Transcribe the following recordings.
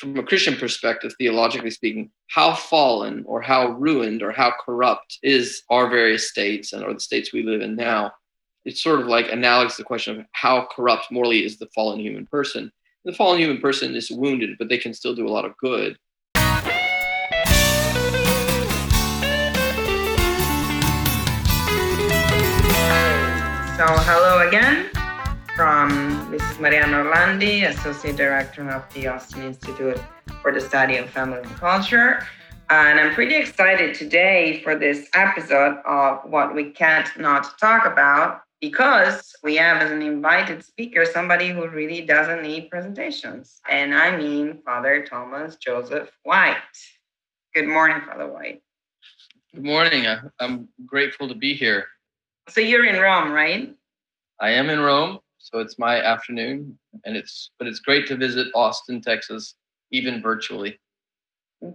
from a Christian perspective, theologically speaking, how fallen or how ruined or how corrupt is our various states and or the states we live in now. It's sort of like analogous to the question of how corrupt morally is the fallen human person. The fallen human person is wounded, but they can still do a lot of good. So, hello again from is Mariana Orlandi, Associate Director of the Austin Institute for the Study of Family and Culture. And I'm pretty excited today for this episode of What We Can't Not Talk About because we have as an invited speaker somebody who really doesn't need presentations. And I mean Father Thomas Joseph White. Good morning, Father White. Good morning. I'm grateful to be here. So you're in Rome, right? I am in Rome, so it's my afternoon, and it's but it's great to visit Austin, Texas, even virtually.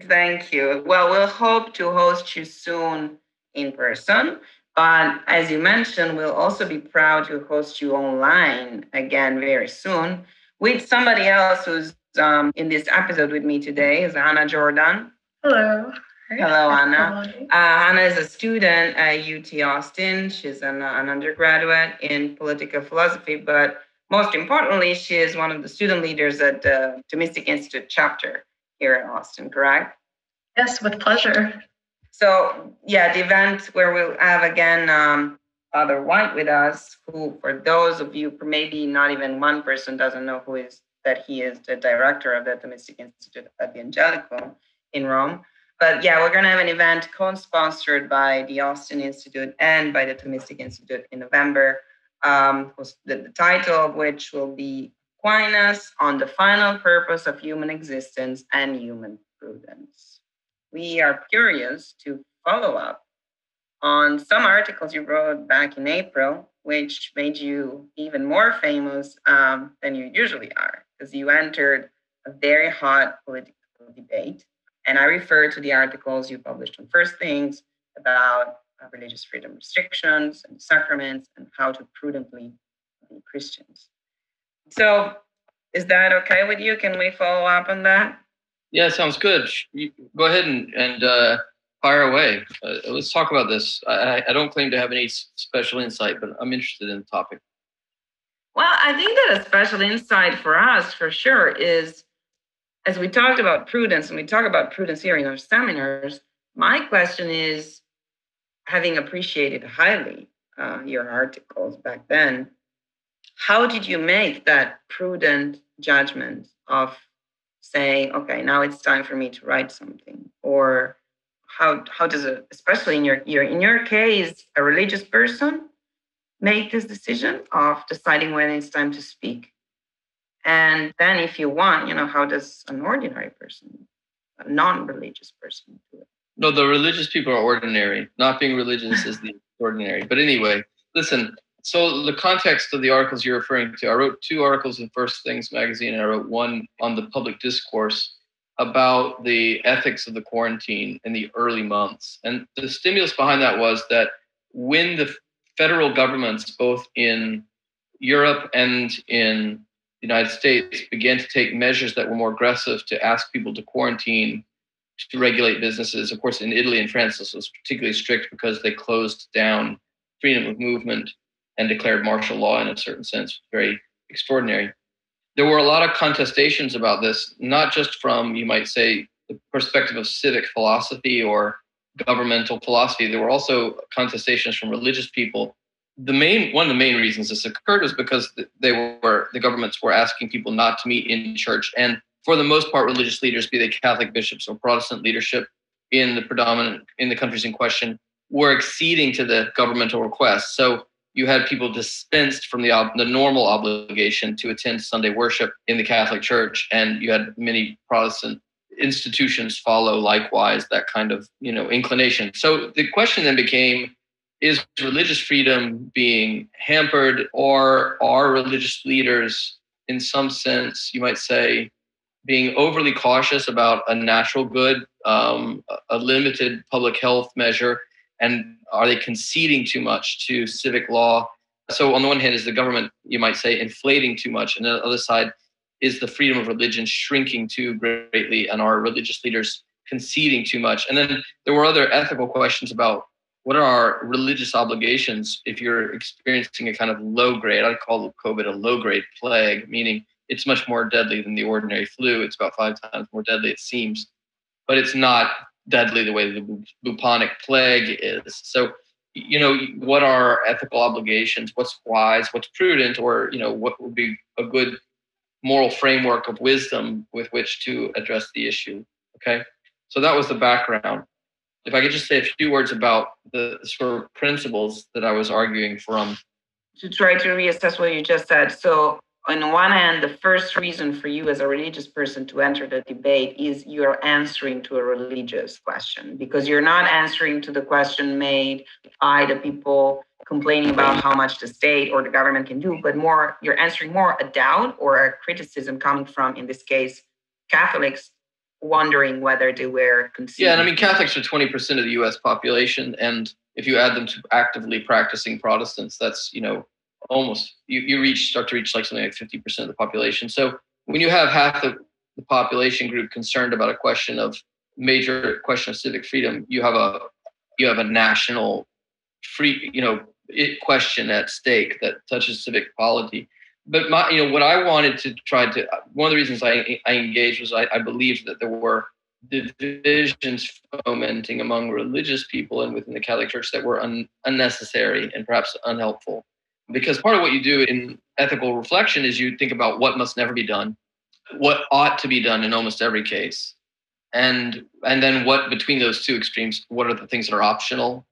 Thank you. Well, we'll hope to host you soon in person, but as you mentioned, we'll also be proud to host you online again very soon with somebody else who's um, in this episode with me today is Anna Jordan. Hello. Hello, Anna. Uh, Anna is a student at UT Austin. She's an, an undergraduate in political philosophy, but most importantly, she is one of the student leaders at the Thomistic Institute chapter here in Austin, correct? Yes, with pleasure. So, yeah, the event where we'll have again um, Father White with us, who, for those of you, maybe not even one person doesn't know who is that he is the director of the Thomistic Institute at the Angelicum in Rome. But yeah, we're going to have an event co-sponsored by the Austin Institute and by the Thomistic Institute in November. Um, the, the title of which will be Aquinas on the Final Purpose of Human Existence and Human Prudence. We are curious to follow up on some articles you wrote back in April, which made you even more famous um, than you usually are, because you entered a very hot political debate and I refer to the articles you published on First Things about uh, religious freedom restrictions and sacraments and how to prudently be Christians. So, is that okay with you? Can we follow up on that? Yeah, sounds good. You go ahead and, and uh, fire away. Uh, let's talk about this. I, I don't claim to have any special insight, but I'm interested in the topic. Well, I think that a special insight for us, for sure, is as we talked about prudence, and we talk about prudence here in our seminars, my question is having appreciated highly uh, your articles back then, how did you make that prudent judgment of saying, okay, now it's time for me to write something? Or how, how does it, especially in your, your, in your case, a religious person make this decision of deciding when it's time to speak? And then, if you want, you know, how does an ordinary person, a non religious person, do it? No, the religious people are ordinary. Not being religious is the ordinary. But anyway, listen. So the context of the articles you're referring to, I wrote two articles in First Things magazine, and I wrote one on the public discourse about the ethics of the quarantine in the early months. And the stimulus behind that was that when the federal governments, both in Europe and in United States began to take measures that were more aggressive to ask people to quarantine, to regulate businesses. Of course, in Italy and France, this was particularly strict because they closed down freedom of movement and declared martial law in a certain sense. Very extraordinary. There were a lot of contestations about this, not just from, you might say, the perspective of civic philosophy or governmental philosophy. There were also contestations from religious people the main one of the main reasons this occurred was because they were the governments were asking people not to meet in church. And for the most part religious leaders be they catholic bishops or protestant leadership in the predominant in the countries in question were acceding to the governmental request. So you had people dispensed from the the normal obligation to attend sunday worship in the catholic church and you had many protestant institutions follow likewise that kind of you know inclination. So the question then became is religious freedom being hampered or are religious leaders in some sense you might say being overly cautious about a natural good um, a limited public health measure and are they conceding too much to civic law? So on the one hand is the government you might say inflating too much? And on the other side is the freedom of religion shrinking too greatly? And our religious leaders conceding too much? And then there were other ethical questions about what are our religious obligations if you're experiencing a kind of low grade, I'd call COVID a low grade plague, meaning it's much more deadly than the ordinary flu. It's about five times more deadly, it seems, but it's not deadly the way the bubonic plague is. So, you know, what are ethical obligations? What's wise? What's prudent? Or, you know, what would be a good moral framework of wisdom with which to address the issue? Okay. So that was the background. If I could just say a few words about the sort of principles that I was arguing from. To try to reassess what you just said. So, on one hand, the first reason for you as a religious person to enter the debate is you're answering to a religious question because you're not answering to the question made by the people complaining about how much the state or the government can do, but more you're answering more a doubt or a criticism coming from, in this case, Catholics wondering whether they were Yeah, and I mean Catholics are 20% of the US population and if you add them to actively practicing Protestants, that's, you know, almost you, you reach start to reach like something like 50% of the population. So when you have half the, the population group concerned about a question of major question of civic freedom you have a you have a national free you know it question at stake that touches civic polity but my you know what i wanted to try to one of the reasons i i engaged was i, I believed that there were divisions fomenting among religious people and within the catholic church that were un, unnecessary and perhaps unhelpful. Because part of what you do in ethical reflection is you think about what must never be done what ought to be done in almost every case and and then what between those two extremes what are the things that are optional?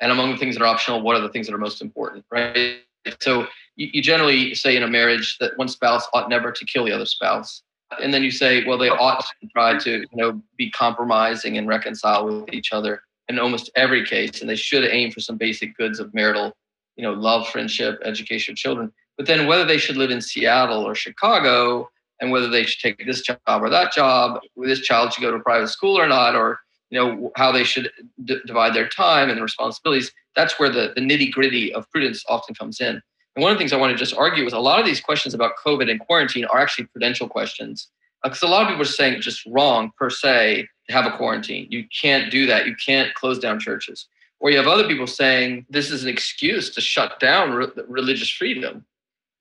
And among the things that are optional what are the things that are most important right? So you, you generally say in a marriage that one spouse ought never to kill the other spouse and then you say well they ought to try to you know be compromising and reconcile with each other in almost every case and they should aim for some basic goods of marital you know, love, friendship, education of children. But then whether they should live in Seattle or Chicago, and whether they should take this job or that job, this child should go to a private school or not, or you know how they should d- divide their time and responsibilities. That's where the, the nitty gritty of prudence often comes in. And one of the things I want to just argue is a lot of these questions about COVID and quarantine are actually prudential questions. Because uh, a lot of people are saying it's just wrong per se to have a quarantine. You can't do that. You can't close down churches. Or you have other people saying this is an excuse to shut down re- religious freedom.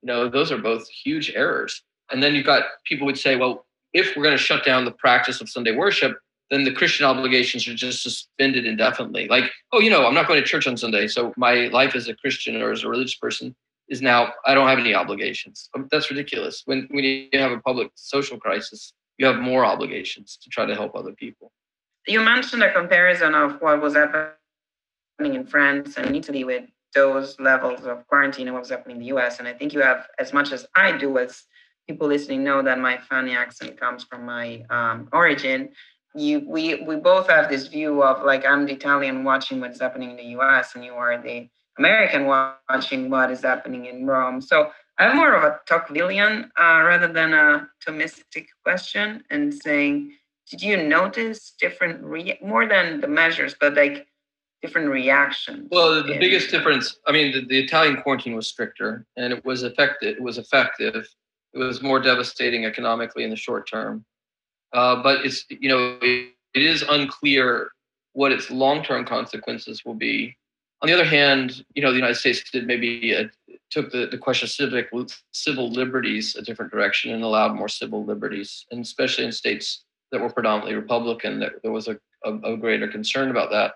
You know, those are both huge errors. And then you've got people would say, well, if we're going to shut down the practice of Sunday worship, then the Christian obligations are just suspended indefinitely. Like, oh, you know, I'm not going to church on Sunday, so my life as a Christian or as a religious person is now I don't have any obligations. Um, that's ridiculous. When when you have a public social crisis, you have more obligations to try to help other people. You mentioned a comparison of what was happening in France and Italy with those levels of quarantine and what was happening in the US. And I think you have, as much as I do, as people listening know that my funny accent comes from my um, origin. You, we, we both have this view of like I'm the Italian watching what's happening in the U.S. and you are the American watching what is happening in Rome. So I have more of a Tocquevillian uh, rather than a Thomistic question and saying, did you notice different re- more than the measures, but like different reactions. Well, the, the biggest difference, I mean, the, the, Italian quarantine was stricter and it was effective. It was effective. It was more devastating economically in the short term. Uh, but it's, you know, it, it is unclear what its long-term consequences will be. On the other hand, you know, the United States did maybe a, took the, the question of civic civil liberties a different direction and allowed more civil liberties, and especially in states that were predominantly Republican, that there was a, a, a greater concern about that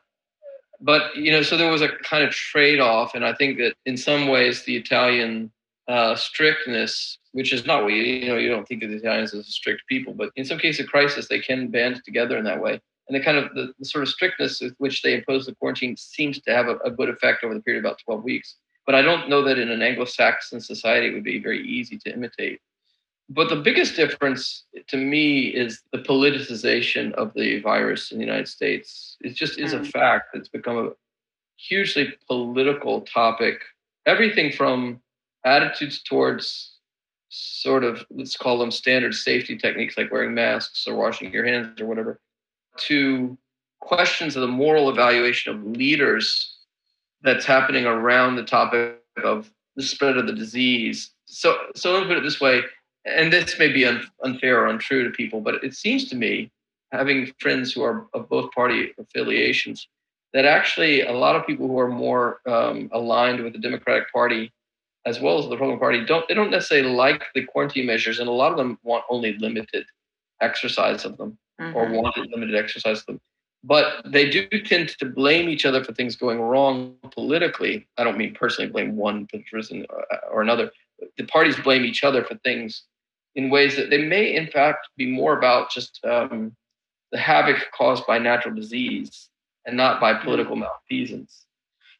but you know, so there was a kind of trade-off, and I think that in some ways the Italian uh, strictness, which is not what you, you know, you don't think of the Italians as strict people, but in some cases of crisis, they can band together in that way. And the kind of the, the sort of strictness with which they impose the quarantine seems to have a, a good effect over the period of about 12 weeks. But I don't know that in an Anglo-Saxon society it would be very easy to imitate. But the biggest difference to me is the politicization of the virus in the United States. It just is a mm. fact. It's become a hugely political topic. Everything from attitudes towards sort of, let's call them standard safety techniques like wearing masks or washing your hands or whatever, to questions of the moral evaluation of leaders that's happening around the topic of the spread of the disease. So, so let me put it this way and this may be un, unfair or untrue to people, but it seems to me, having friends who are of both party affiliations, that actually a lot of people who are more um, aligned with the Democratic Party as well as the Republican Party don't they don't necessarily like the quarantine measures, and a lot of them want only limited exercise of them mm-hmm. or wanted limited exercise of them. But they do tend to blame each other for things going wrong politically. I don't mean personally blame one person or another. The parties blame each other for things in ways that they may, in fact, be more about just um, the havoc caused by natural disease and not by mm-hmm. political malfeasance.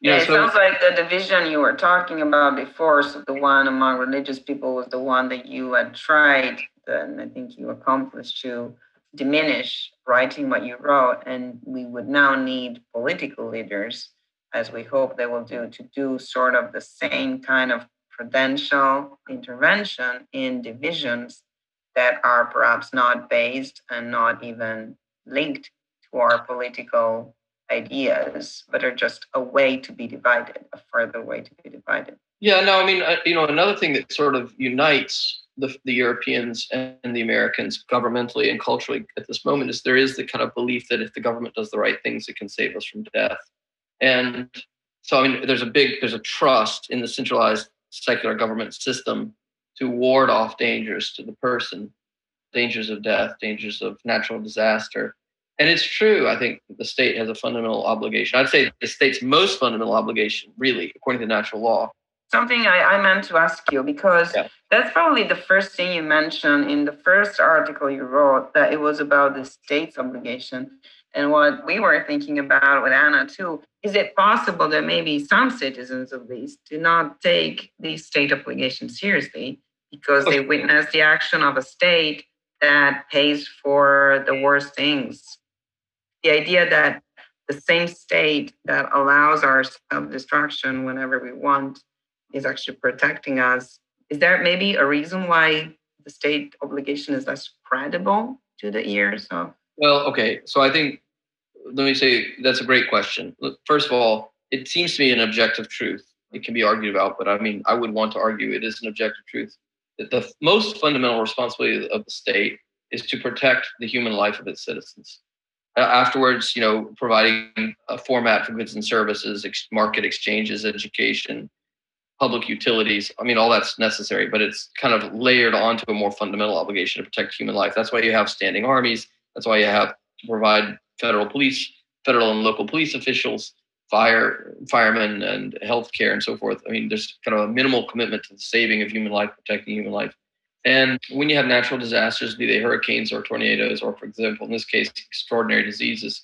You yeah, know, it so, sounds like the division you were talking about before, so the one among religious people was the one that you had tried, and I think you accomplished to diminish writing what you wrote. And we would now need political leaders, as we hope they will do, to do sort of the same kind of prudential intervention in divisions that are perhaps not based and not even linked to our political ideas, but are just a way to be divided, a further way to be divided. Yeah, no, I mean, you know, another thing that sort of unites the, the Europeans and the Americans governmentally and culturally at this moment is there is the kind of belief that if the government does the right things, it can save us from death. And so, I mean, there's a big, there's a trust in the centralized secular government system to ward off dangers to the person, dangers of death, dangers of natural disaster. And it's true, I think the state has a fundamental obligation. I'd say the state's most fundamental obligation, really, according to natural law. Something I, I meant to ask you because yeah. that's probably the first thing you mentioned in the first article you wrote that it was about the state's obligation. And what we were thinking about with Anna too is it possible that maybe some citizens, at least, do not take these state obligations seriously because they witness the action of a state that pays for the worst things? The idea that the same state that allows our self destruction whenever we want is actually protecting us. Is there maybe a reason why the state obligation is less credible to the ears of well, okay. So I think, let me say, that's a great question. First of all, it seems to be an objective truth. It can be argued about, but I mean, I would want to argue it is an objective truth that the most fundamental responsibility of the state is to protect the human life of its citizens. Afterwards, you know, providing a format for goods and services, market exchanges, education, public utilities. I mean, all that's necessary, but it's kind of layered onto a more fundamental obligation to protect human life. That's why you have standing armies. That's why you have to provide federal police, federal and local police officials, fire, firemen, and healthcare, and so forth. I mean, there's kind of a minimal commitment to the saving of human life, protecting human life. And when you have natural disasters, be they hurricanes or tornadoes, or for example, in this case, extraordinary diseases,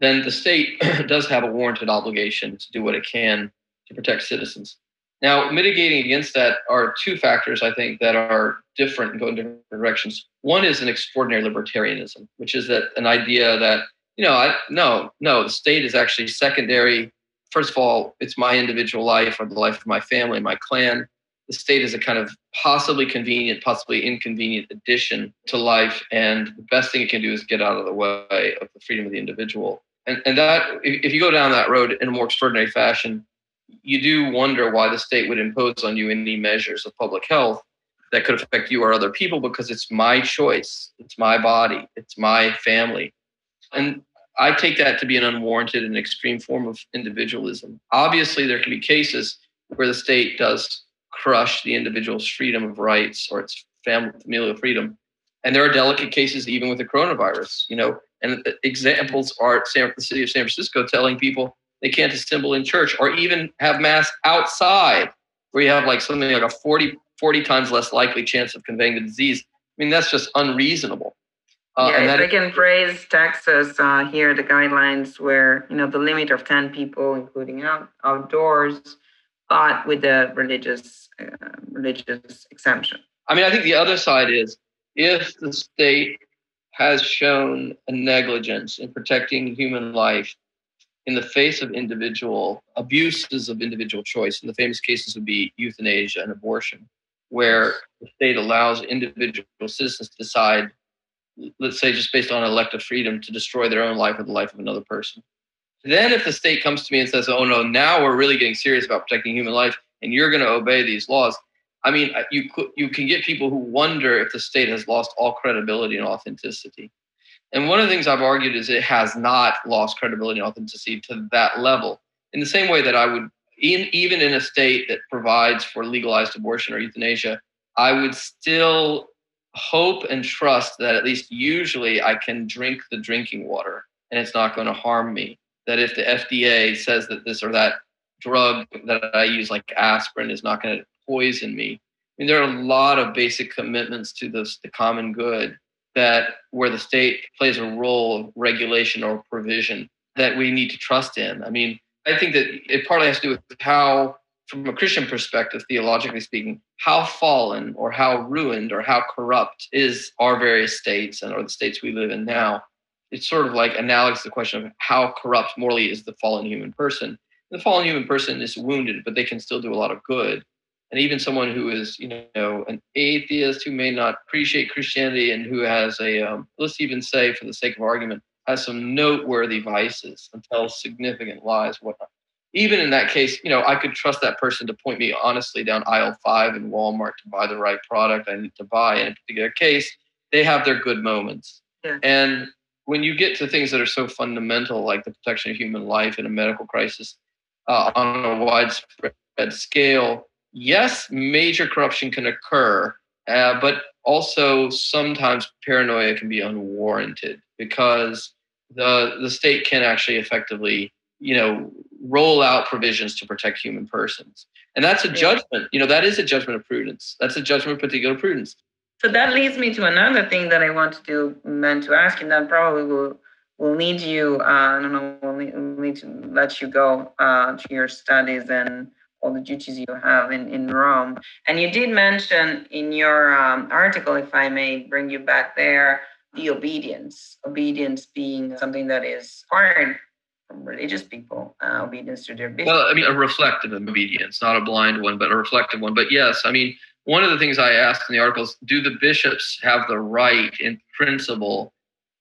then the state does have a warranted obligation to do what it can to protect citizens. Now, mitigating against that are two factors I think that are different and go in different directions. One is an extraordinary libertarianism, which is that an idea that, you know, I no, no, the state is actually secondary. First of all, it's my individual life or the life of my family, my clan. The state is a kind of possibly convenient, possibly inconvenient addition to life. And the best thing it can do is get out of the way of the freedom of the individual. And, and that, if you go down that road in a more extraordinary fashion, you do wonder why the state would impose on you any measures of public health that could affect you or other people because it's my choice, it's my body, it's my family. And I take that to be an unwarranted and extreme form of individualism. Obviously, there can be cases where the state does crush the individual's freedom of rights or its familial freedom. And there are delicate cases even with the coronavirus, you know, and uh, examples are the city of San Francisco telling people they can't assemble in church or even have mass outside where you have like something like a 40, 40 times less likely chance of conveying the disease. I mean, that's just unreasonable. Uh, yeah, if they can raise Texas uh, here, the guidelines where, you know, the limit of 10 people, including out, outdoors, but with the religious, uh, religious exemption. I mean, I think the other side is if the state has shown a negligence in protecting human life in the face of individual abuses of individual choice, and the famous cases would be euthanasia and abortion, where the state allows individual citizens to decide, let's say, just based on elective freedom, to destroy their own life or the life of another person. Then, if the state comes to me and says, oh no, now we're really getting serious about protecting human life and you're going to obey these laws, I mean, you you can get people who wonder if the state has lost all credibility and authenticity. And one of the things I've argued is it has not lost credibility and authenticity to that level. In the same way that I would, in, even in a state that provides for legalized abortion or euthanasia, I would still hope and trust that at least usually I can drink the drinking water and it's not going to harm me. That if the FDA says that this or that drug that I use, like aspirin, is not going to poison me. I mean, there are a lot of basic commitments to this, the common good that where the state plays a role of regulation or provision that we need to trust in. I mean, I think that it partly has to do with how, from a Christian perspective, theologically speaking, how fallen or how ruined or how corrupt is our various states and or the states we live in now. It's sort of like analogous to the question of how corrupt morally is the fallen human person. The fallen human person is wounded, but they can still do a lot of good and even someone who is you know an atheist who may not appreciate christianity and who has a um, let's even say for the sake of argument has some noteworthy vices and tells significant lies whatnot. Even in that case you know i could trust that person to point me honestly down aisle five in walmart to buy the right product i need to buy in a particular case. They have their good moments. Yeah. and when you get to things that are so fundamental like the protection of human life in a medical crisis uh, on a widespread scale yes, major corruption can occur, uh, but also sometimes paranoia can be unwarranted because the the state can actually effectively, you know, roll out provisions to protect human persons, and that's a judgment. You know, that is a judgment of prudence. That's a judgment of particular prudence. So that leads me to another thing that I want to do, meant to ask, and that probably will will need you. Uh, I don't know. We'll need, we'll need to let you go uh, to your studies and all the duties you have in, in Rome. And you did mention in your um, article, if I may bring you back there, the obedience, obedience being something that is hard from religious people, uh, obedience to their bishop. Well, I mean, a reflective obedience, not a blind one, but a reflective one. But yes, I mean, one of the things I asked in the articles do the bishops have the right in principle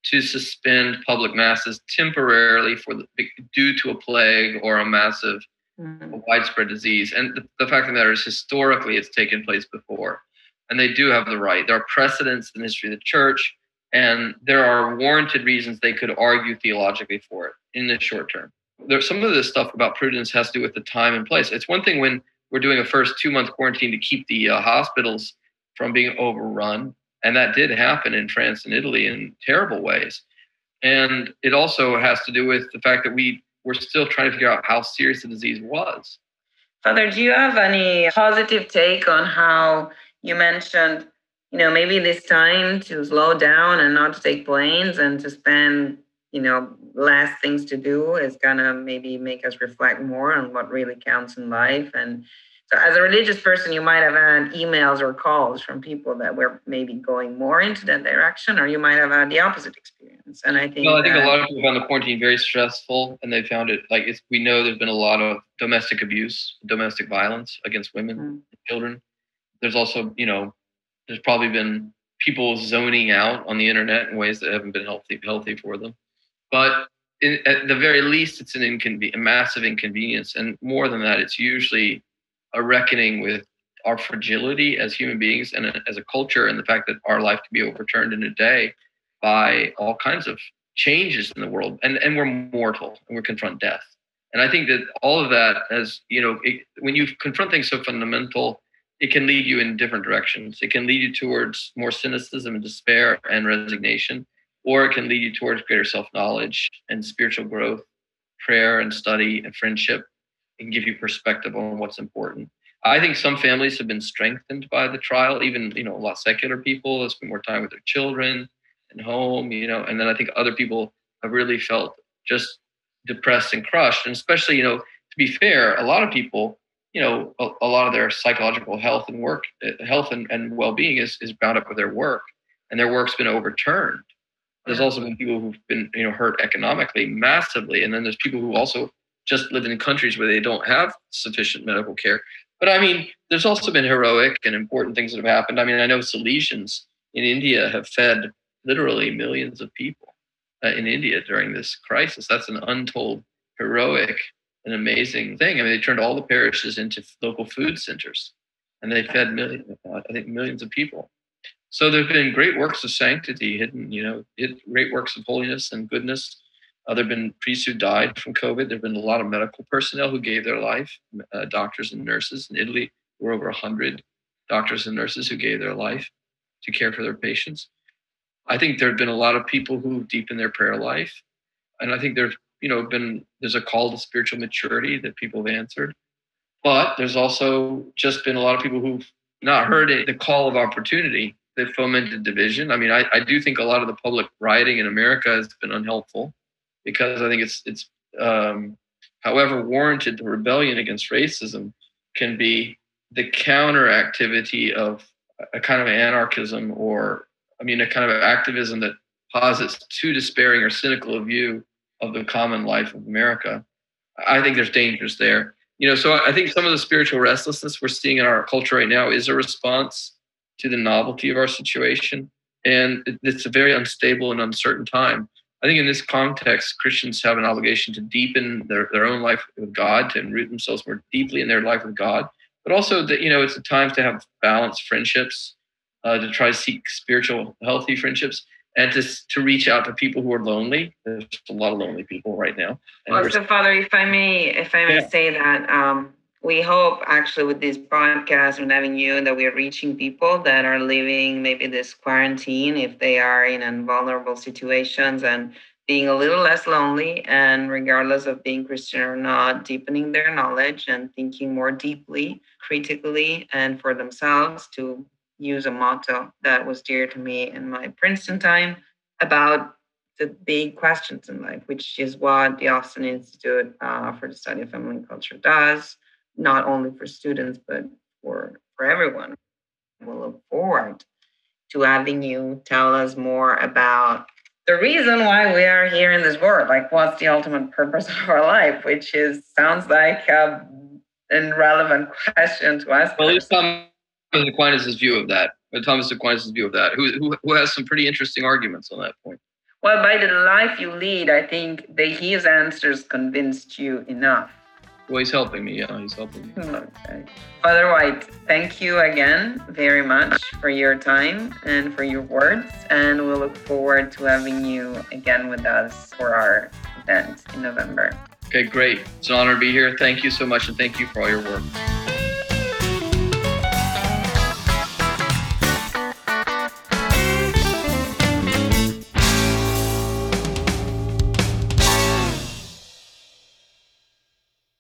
to suspend public masses temporarily for the, due to a plague or a massive mm-hmm. a widespread disease. And the, the fact of the matter is, historically, it's taken place before. And they do have the right. There are precedents in the history of the church, and there are warranted reasons they could argue theologically for it in the short term. There's some of this stuff about prudence has to do with the time and place. It's one thing when we're doing a first two month quarantine to keep the uh, hospitals from being overrun. And that did happen in France and Italy in terrible ways. And it also has to do with the fact that we we're still trying to figure out how serious the disease was. Father, do you have any positive take on how you mentioned, you know, maybe this time to slow down and not to take planes and to spend, you know, less things to do is gonna maybe make us reflect more on what really counts in life and so, as a religious person, you might have had emails or calls from people that were maybe going more into that direction, or you might have had the opposite experience. And I think, well, I think a lot of people found the quarantine very stressful, and they found it like it's, we know there's been a lot of domestic abuse, domestic violence against women, mm-hmm. and children. There's also, you know, there's probably been people zoning out on the internet in ways that haven't been healthy healthy for them. But in, at the very least, it's an inconven- a massive inconvenience, and more than that, it's usually a reckoning with our fragility as human beings and as a culture and the fact that our life can be overturned in a day by all kinds of changes in the world. And and we're mortal and we confront death. And i think that all of that as you know it, when you confront things so fundamental it can lead you in different directions. It can lead you towards more cynicism and despair and resignation or it can lead you towards greater self-knowledge and spiritual growth prayer and study and friendship and give you perspective on what's important. I think some families have been strengthened by the trial, even you know a lot of secular people have spent more time with their children and home, you know, and then I think other people have really felt just depressed and crushed. And especially, you know, to be fair, a lot of people, you know, a, a lot of their psychological health and work, uh, health and, and well-being is is bound up with their work, and their work's been overturned. There's also been people who've been, you know, hurt economically massively, and then there's people who also just live in countries where they don't have sufficient medical care. But I mean, there's also been heroic and important things that have happened. I mean, I know Salesians in India have fed literally millions of people uh, in India during this crisis. That's an untold heroic and amazing thing. I mean, they turned all the parishes into local food centers. and they fed million, I think millions of people. So there have been great works of sanctity hidden, you know, great works of holiness and goodness. Uh, there have been priests who died from COVID. There have been a lot of medical personnel who gave their life, uh, doctors and nurses. In Italy, there were over 100 doctors and nurses who gave their life to care for their patients. I think there have been a lot of people who deepened their prayer life. And I think there's, you know, been, there's a call to spiritual maturity that people have answered. But there's also just been a lot of people who've not heard it, the call of opportunity that fomented division. I mean, I, I do think a lot of the public rioting in America has been unhelpful because I think it's it's um, however warranted the rebellion against racism can be the counter activity of a kind of anarchism or I mean a kind of activism that posits too despairing or cynical a view of the common life of America. I think there's dangers there. You know, so I think some of the spiritual restlessness we're seeing in our culture right now is a response to the novelty of our situation. And it's a very unstable and uncertain time. I think in this context, Christians have an obligation to deepen their, their own life with God, to root themselves more deeply in their life with God, but also that, you know, it's a time to have balanced friendships, uh, to try to seek spiritual, healthy friendships, and to, to reach out to people who are lonely. There's a lot of lonely people right now. Well, so Father, if I may, if I may yeah. say that, um, we hope actually with this podcast and having you that we're reaching people that are living maybe this quarantine if they are in vulnerable situations and being a little less lonely and regardless of being christian or not deepening their knowledge and thinking more deeply critically and for themselves to use a motto that was dear to me in my princeton time about the big questions in life which is what the austin institute uh, for the study of family and culture does not only for students, but for, for everyone. We'll look forward to having you tell us more about the reason why we are here in this world. Like, what's the ultimate purpose of our life? Which is sounds like a, an irrelevant question to ask. Well, at least Thomas Aquinas' view of that. Uh, Thomas Aquinas' view of that, who, who, who has some pretty interesting arguments on that point. Well, by the life you lead, I think that his answers convinced you enough well, he's helping me. Yeah, he's helping me. Okay. Father White, thank you again very much for your time and for your words. And we'll look forward to having you again with us for our event in November. Okay, great. It's an honor to be here. Thank you so much, and thank you for all your work.